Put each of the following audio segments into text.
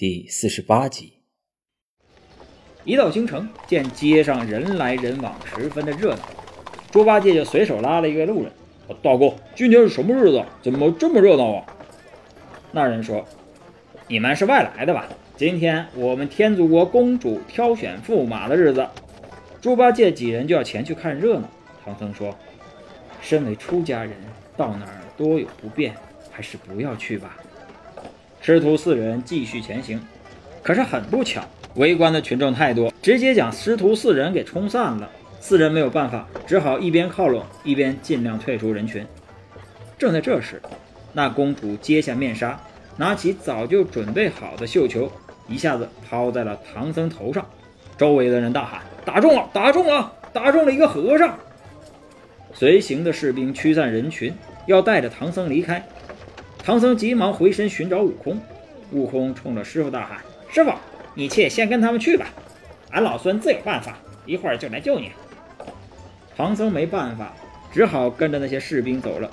第四十八集，一到京城，见街上人来人往，十分的热闹。猪八戒就随手拉了一个路人：“大哥，今天是什么日子？怎么这么热闹啊？”那人说：“你们是外来的吧？今天我们天竺国公主挑选驸马的日子。”猪八戒几人就要前去看热闹。唐僧说：“身为出家人，到哪儿多有不便，还是不要去吧。”师徒四人继续前行，可是很不巧，围观的群众太多，直接将师徒四人给冲散了。四人没有办法，只好一边靠拢，一边尽量退出人群。正在这时，那公主揭下面纱，拿起早就准备好的绣球，一下子抛在了唐僧头上。周围的人大喊：“打中了！打中了！打中了一个和尚！”随行的士兵驱散人群，要带着唐僧离开。唐僧急忙回身寻找悟空，悟空冲着师傅大喊：“师傅，你且先跟他们去吧，俺老孙自有办法，一会儿就来救你。”唐僧没办法，只好跟着那些士兵走了。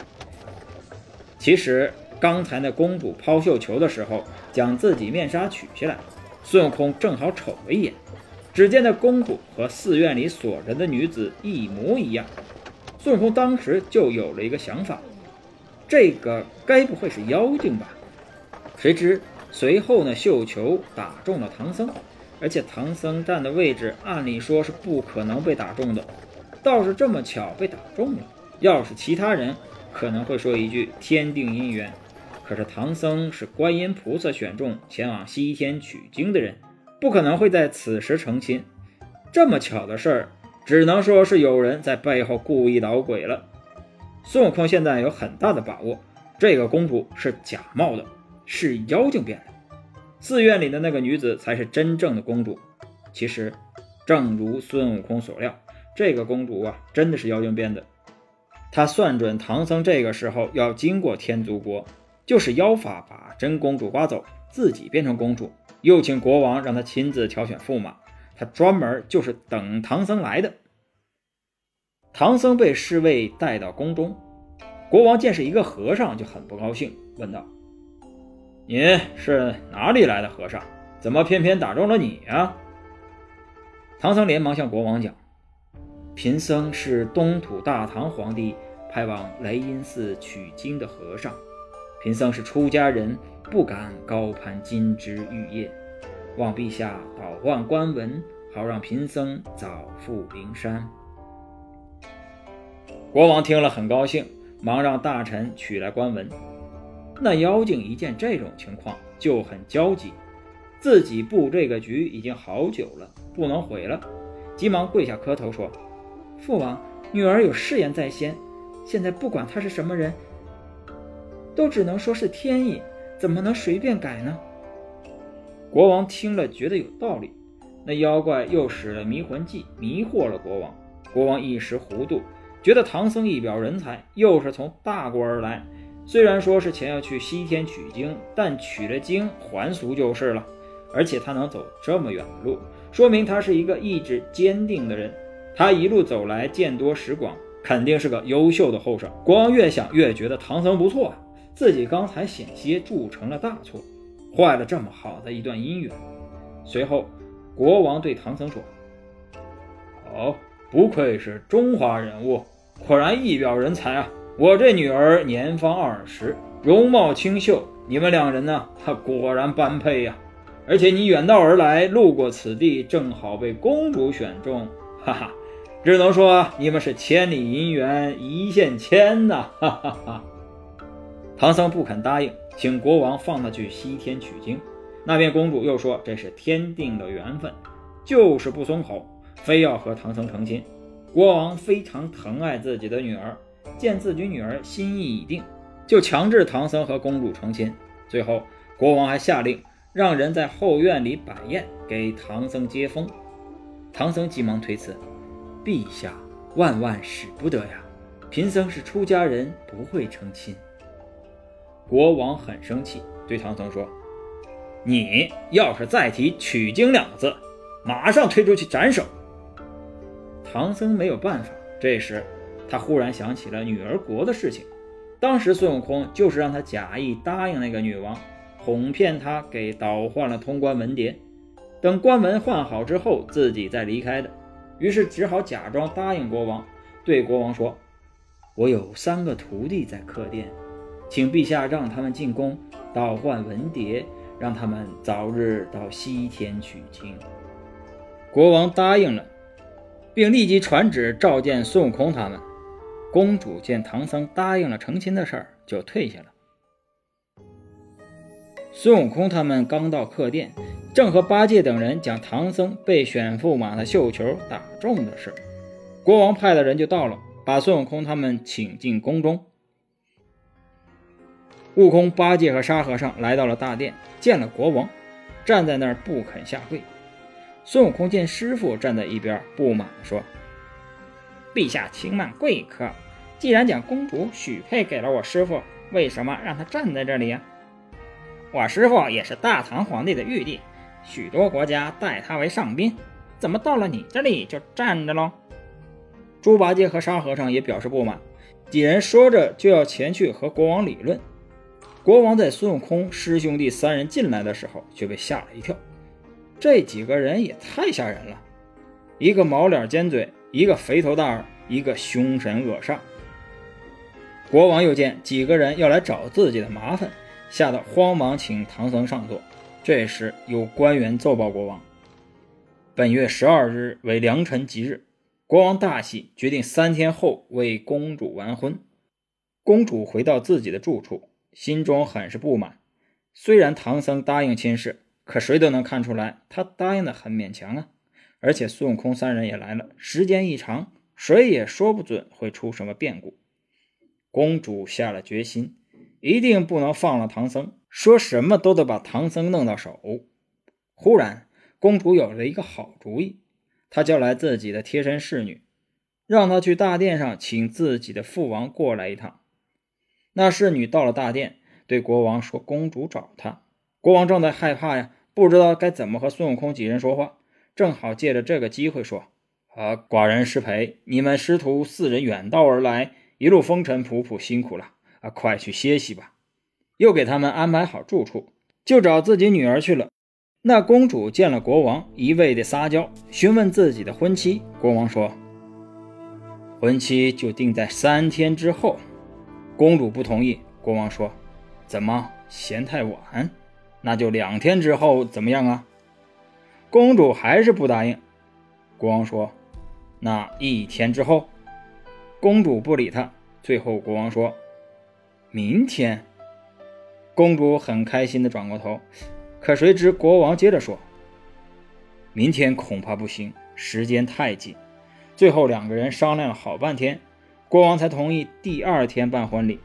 其实刚才那公主抛绣球的时候，将自己面纱取下来，孙悟空正好瞅了一眼，只见那公主和寺院里锁着的女子一模一样，孙悟空当时就有了一个想法。这个该不会是妖精吧？谁知随后呢，绣球打中了唐僧，而且唐僧站的位置，按理说是不可能被打中的，倒是这么巧被打中了。要是其他人，可能会说一句天定姻缘。可是唐僧是观音菩萨选中前往西天取经的人，不可能会在此时成亲。这么巧的事儿，只能说是有人在背后故意捣鬼了。孙悟空现在有很大的把握，这个公主是假冒的，是妖精变的。寺院里的那个女子才是真正的公主。其实，正如孙悟空所料，这个公主啊，真的是妖精变的。他算准唐僧这个时候要经过天竺国，就是妖法把真公主刮走，自己变成公主，又请国王让他亲自挑选驸马，他专门就是等唐僧来的。唐僧被侍卫带到宫中，国王见是一个和尚，就很不高兴，问道：“您是哪里来的和尚？怎么偏偏打中了你呀？”唐僧连忙向国王讲：“贫僧是东土大唐皇帝派往雷音寺取经的和尚，贫僧是出家人，不敢高攀金枝玉叶，望陛下保换官文，好让贫僧早赴灵山。”国王听了很高兴，忙让大臣取来官文。那妖精一见这种情况就很焦急，自己布这个局已经好久了，不能毁了，急忙跪下磕头说：“父王，女儿有誓言在先，现在不管他是什么人，都只能说是天意，怎么能随便改呢？”国王听了觉得有道理，那妖怪又使了迷魂计，迷惑了国王，国王一时糊涂。觉得唐僧一表人才，又是从大国而来，虽然说是前要去西天取经，但取了经还俗就是了。而且他能走这么远的路，说明他是一个意志坚定的人。他一路走来见多识广，肯定是个优秀的后生。国王越想越觉得唐僧不错啊，自己刚才险些铸成了大错，坏了这么好的一段姻缘。随后，国王对唐僧说：“好，不愧是中华人物。”果然一表人才啊！我这女儿年方二十，容貌清秀，你们两人呢，果然般配呀！而且你远道而来，路过此地，正好被公主选中，哈哈，只能说你们是千里姻缘一线牵呐！哈哈哈。唐僧不肯答应，请国王放他去西天取经。那边公主又说这是天定的缘分，就是不松口，非要和唐僧成亲。国王非常疼爱自己的女儿，见自己女儿心意已定，就强制唐僧和公主成亲。最后，国王还下令让人在后院里摆宴给唐僧接风。唐僧急忙推辞：“陛下，万万使不得呀！贫僧是出家人，不会成亲。”国王很生气，对唐僧说：“你要是再提取经两个字，马上推出去斩首。”唐僧没有办法。这时，他忽然想起了女儿国的事情。当时孙悟空就是让他假意答应那个女王，哄骗他给倒换了通关文牒，等关文换好之后自己再离开的。于是只好假装答应国王，对国王说：“我有三个徒弟在客店，请陛下让他们进宫倒换文牒，让他们早日到西天取经。”国王答应了，并立即传旨召见孙悟空他们。公主见唐僧答应了成亲的事儿，就退下了。孙悟空他们刚到客店，正和八戒等人讲唐僧被选驸马的绣球打中的事。国王派的人就到了，把孙悟空他们请进宫中。悟空、八戒和沙和尚来到了大殿，见了国王，站在那儿不肯下跪。孙悟空见师傅站在一边，不满地说。陛下轻慢贵客，既然将公主许配给了我师傅，为什么让他站在这里呀？我师傅也是大唐皇帝的玉帝，许多国家待他为上宾，怎么到了你这里就站着喽？猪八戒和沙和尚也表示不满，几人说着就要前去和国王理论。国王在孙悟空师兄弟三人进来的时候，却被吓了一跳，这几个人也太吓人了，一个毛脸尖嘴。一个肥头大耳，一个凶神恶煞。国王又见几个人要来找自己的麻烦，吓得慌忙请唐僧上座。这时有官员奏报国王：本月十二日为良辰吉日，国王大喜，决定三天后为公主完婚。公主回到自己的住处，心中很是不满。虽然唐僧答应亲事，可谁都能看出来，他答应的很勉强啊。而且孙悟空三人也来了，时间一长，谁也说不准会出什么变故。公主下了决心，一定不能放了唐僧，说什么都得把唐僧弄到手。忽然，公主有了一个好主意，她叫来自己的贴身侍女，让她去大殿上请自己的父王过来一趟。那侍女到了大殿，对国王说：“公主找他。”国王正在害怕呀，不知道该怎么和孙悟空几人说话。正好借着这个机会说：“啊，寡人失陪，你们师徒四人远道而来，一路风尘仆仆，辛苦了啊！快去歇息吧。”又给他们安排好住处，就找自己女儿去了。那公主见了国王，一味的撒娇，询问自己的婚期。国王说：“婚期就定在三天之后。”公主不同意。国王说：“怎么嫌太晚？那就两天之后，怎么样啊？”公主还是不答应。国王说：“那一天之后。”公主不理他。最后，国王说：“明天。”公主很开心地转过头，可谁知国王接着说：“明天恐怕不行，时间太紧。”最后，两个人商量了好半天，国王才同意第二天办婚礼。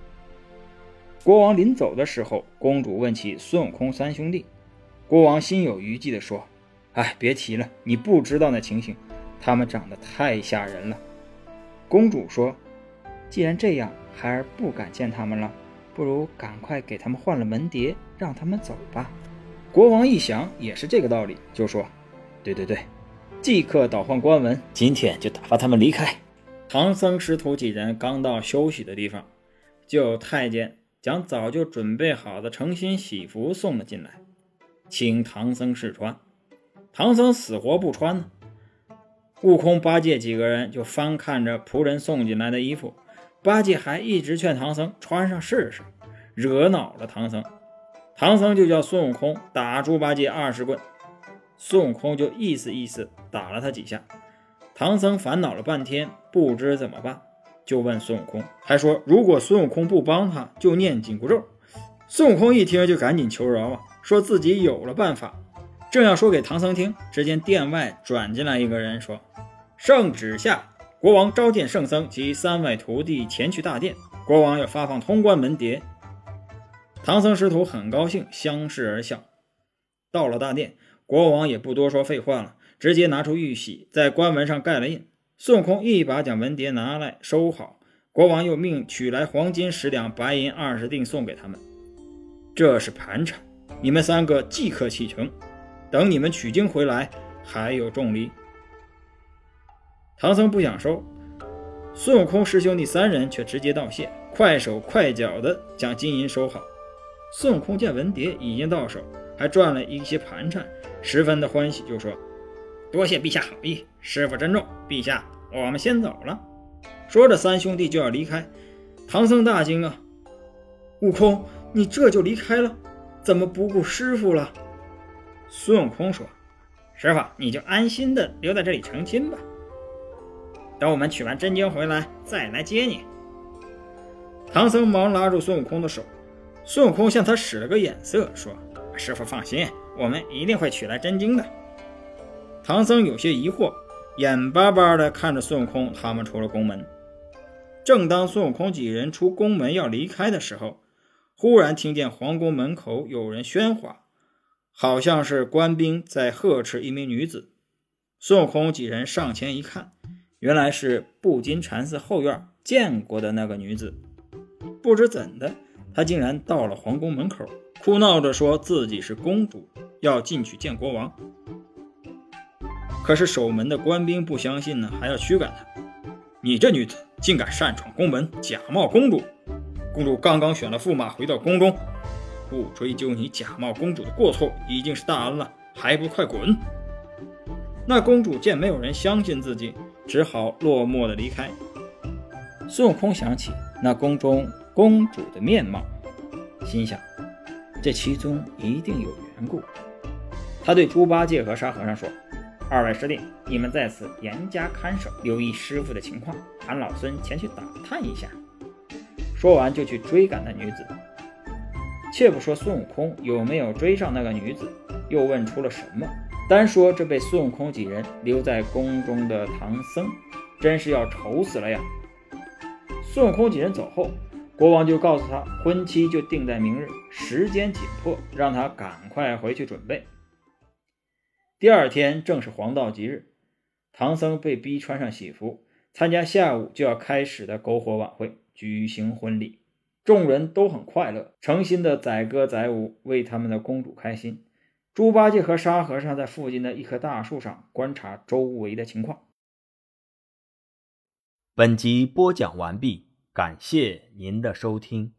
国王临走的时候，公主问起孙悟空三兄弟，国王心有余悸地说。哎，别提了，你不知道那情形，他们长得太吓人了。公主说：“既然这样，孩儿不敢见他们了，不如赶快给他们换了门牒，让他们走吧。”国王一想，也是这个道理，就说：“对对对，即刻倒换官文，今天就打发他们离开。”唐僧师徒几人刚到休息的地方，就有太监将早就准备好的诚心喜服送了进来，请唐僧试穿。唐僧死活不穿呢，悟空、八戒几个人就翻看着仆人送进来的衣服，八戒还一直劝唐僧穿上试试，惹恼了唐僧。唐僧就叫孙悟空打猪八戒二十棍，孙悟空就意思意思打了他几下。唐僧烦恼了半天，不知怎么办，就问孙悟空，还说如果孙悟空不帮他，就念紧箍咒。孙悟空一听就赶紧求饶啊，说自己有了办法。正要说给唐僧听，只见殿外转进来一个人，说：“圣旨下，国王召见圣僧及三位徒弟前去大殿，国王要发放通关门牒。”唐僧师徒很高兴，相视而笑。到了大殿，国王也不多说废话了，直接拿出玉玺，在官文上盖了印。孙悟空一把将文牒拿来收好，国王又命取来黄金十两，白银二十锭送给他们。这是盘缠，你们三个即刻启程。等你们取经回来，还有重礼。唐僧不想收，孙悟空师兄弟三人却直接道谢，快手快脚的将金银收好。孙悟空见文牒已经到手，还赚了一些盘缠，十分的欢喜，就说：“多谢陛下好意，师傅珍重。陛下，我们先走了。”说着，三兄弟就要离开。唐僧大惊啊！悟空，你这就离开了，怎么不顾师傅了？孙悟空说：“师傅，你就安心的留在这里成亲吧。等我们取完真经回来，再来接你。”唐僧忙拉住孙悟空的手，孙悟空向他使了个眼色，说：“师傅放心，我们一定会取来真经的。”唐僧有些疑惑，眼巴巴地看着孙悟空他们出了宫门。正当孙悟空几人出宫门要离开的时候，忽然听见皇宫门口有人喧哗，好像是官兵在呵斥一名女子。孙悟空几人上前一看，原来是布金禅寺后院见过的那个女子。不知怎的，她竟然到了皇宫门口，哭闹着说自己是公主，要进去见国王。可是守门的官兵不相信呢，还要驱赶她。你这女子竟敢擅闯宫门，假冒公主！公主刚刚选了驸马回到宫中，不追究你假冒公主的过错，已经是大恩了，还不快滚！那公主见没有人相信自己，只好落寞的离开。孙悟空想起那宫中公主的面貌，心想这其中一定有缘故。他对猪八戒和沙和尚说。二位师弟，你们在此严加看守，留意师傅的情况。俺老孙前去打探一下。说完就去追赶那女子。且不说孙悟空有没有追上那个女子，又问出了什么？单说这被孙悟空几人留在宫中的唐僧，真是要愁死了呀！孙悟空几人走后，国王就告诉他，婚期就定在明日，时间紧迫，让他赶快回去准备。第二天正是黄道吉日，唐僧被逼穿上喜服，参加下午就要开始的篝火晚会，举行婚礼。众人都很快乐，诚心的载歌载舞，为他们的公主开心。猪八戒和沙和尚在附近的一棵大树上观察周围的情况。本集播讲完毕，感谢您的收听。